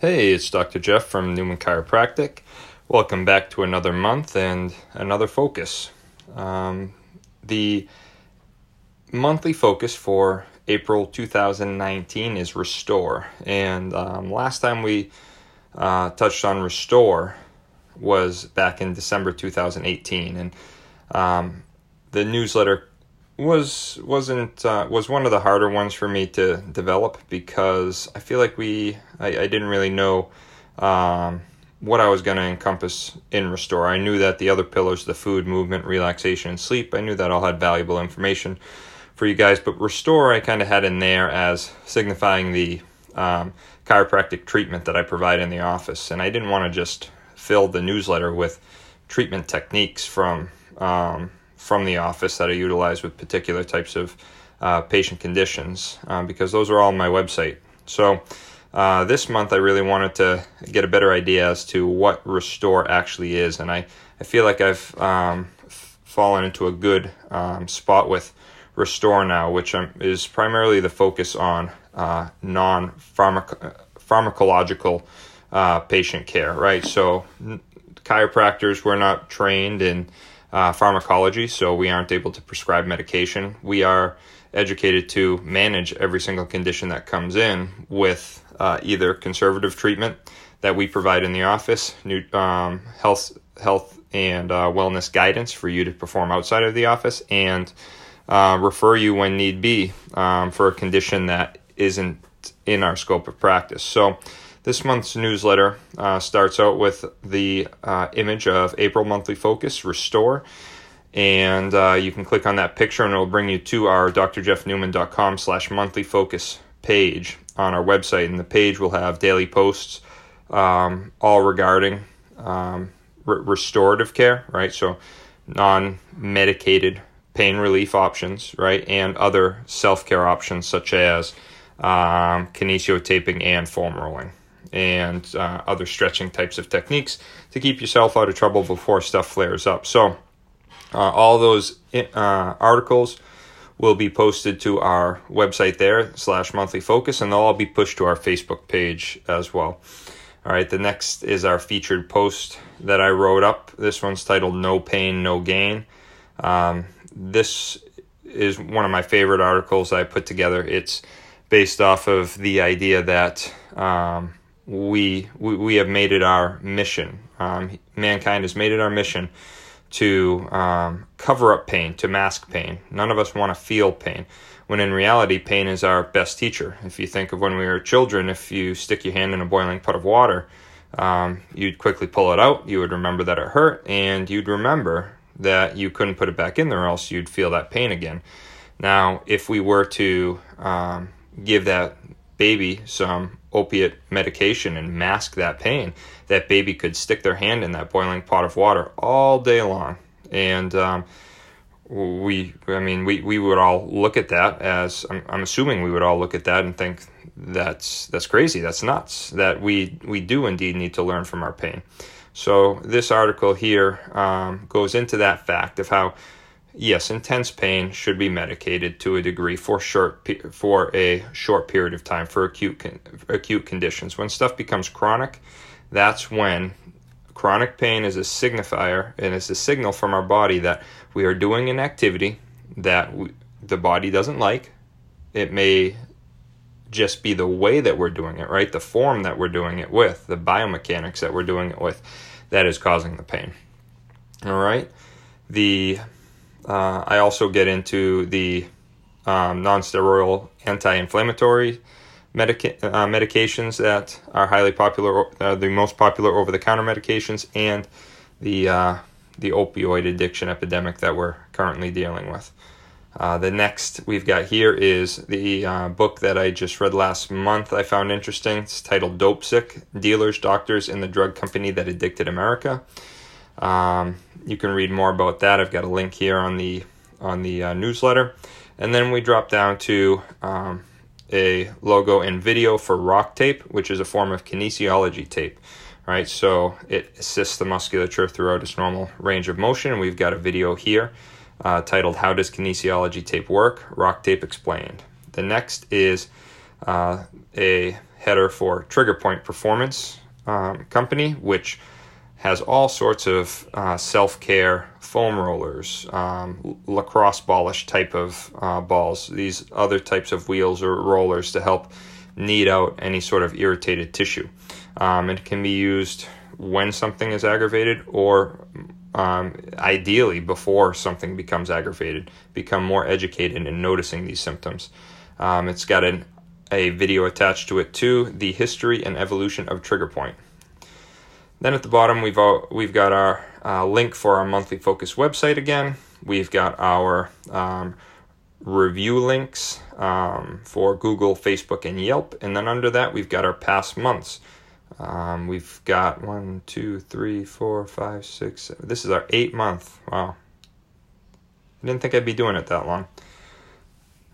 Hey, it's Dr. Jeff from Newman Chiropractic. Welcome back to another month and another focus. Um, the monthly focus for April 2019 is Restore. And um, last time we uh, touched on Restore was back in December 2018. And um, the newsletter was wasn't uh, was one of the harder ones for me to develop because I feel like we I, I didn't really know um, what I was going to encompass in Restore. I knew that the other pillars, the food, movement, relaxation, and sleep, I knew that all had valuable information for you guys. But Restore, I kind of had in there as signifying the um, chiropractic treatment that I provide in the office, and I didn't want to just fill the newsletter with treatment techniques from um, from the office that I utilize with particular types of uh, patient conditions uh, because those are all on my website. So uh, this month I really wanted to get a better idea as to what Restore actually is, and I, I feel like I've um, fallen into a good um, spot with Restore now, which I'm, is primarily the focus on uh, non pharmacological uh, patient care, right? So chiropractors, we're not trained in uh, pharmacology, so we aren't able to prescribe medication. We are educated to manage every single condition that comes in with uh, either conservative treatment that we provide in the office, new, um, health, health and uh, wellness guidance for you to perform outside of the office, and uh, refer you when need be um, for a condition that isn't in our scope of practice. So this month's newsletter uh, starts out with the uh, image of April Monthly Focus Restore. And uh, you can click on that picture and it'll bring you to our drjeffnewman.com slash monthly focus page on our website. And the page will have daily posts um, all regarding um, re- restorative care, right? So non medicated pain relief options, right? And other self care options such as um, kinesio taping and foam rolling and uh, other stretching types of techniques to keep yourself out of trouble before stuff flares up. So, uh, all those uh, articles will be posted to our website there slash monthly focus, and they'll all be pushed to our Facebook page as well. All right, the next is our featured post that I wrote up. This one's titled "No Pain, No Gain." Um, this is one of my favorite articles I put together. It's based off of the idea that um, we, we, we have made it our mission. Um, mankind has made it our mission to um, cover up pain, to mask pain. None of us want to feel pain, when in reality, pain is our best teacher. If you think of when we were children, if you stick your hand in a boiling pot of water, um, you'd quickly pull it out, you would remember that it hurt, and you'd remember that you couldn't put it back in there, else you'd feel that pain again. Now, if we were to um, give that baby some opiate medication and mask that pain, that baby could stick their hand in that boiling pot of water all day long. And um, we, I mean, we, we would all look at that as, I'm, I'm assuming we would all look at that and think that's, that's crazy, that's nuts, that we, we do indeed need to learn from our pain. So this article here um, goes into that fact of how yes, intense pain should be medicated to a degree for short for a short period of time for acute acute conditions. When stuff becomes chronic, that's when chronic pain is a signifier and it's a signal from our body that we are doing an activity that we, the body doesn't like. It may just be the way that we're doing it, right? The form that we're doing it with, the biomechanics that we're doing it with, that is causing the pain. All right. The uh, I also get into the um, non-steroidal anti-inflammatory medica- uh, medications that are highly popular, uh, the most popular over-the-counter medications, and the uh, the opioid addiction epidemic that we're currently dealing with. Uh, the next we've got here is the uh, book that I just read last month. I found interesting. It's titled "Dopesick: Dealers, Doctors, and the Drug Company That Addicted America." Um, you can read more about that. I've got a link here on the on the uh, newsletter, and then we drop down to um, a logo and video for rock tape, which is a form of kinesiology tape. Right, so it assists the musculature throughout its normal range of motion. We've got a video here uh, titled "How Does Kinesiology Tape Work?" Rock Tape Explained. The next is uh, a header for Trigger Point Performance um, Company, which has all sorts of uh, self care foam rollers, um, lacrosse ballish type of uh, balls, these other types of wheels or rollers to help knead out any sort of irritated tissue. Um, it can be used when something is aggravated or um, ideally before something becomes aggravated, become more educated in noticing these symptoms. Um, it's got an, a video attached to it too, the history and evolution of trigger point. Then at the bottom, we've all, we've got our uh, link for our monthly focus website again. We've got our um, review links um, for Google, Facebook, and Yelp. And then under that, we've got our past months. Um, we've got one, two, three, four, five, six. Seven. This is our eight month. Wow. I didn't think I'd be doing it that long.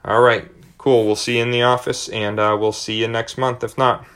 All right, cool. We'll see you in the office, and uh, we'll see you next month if not.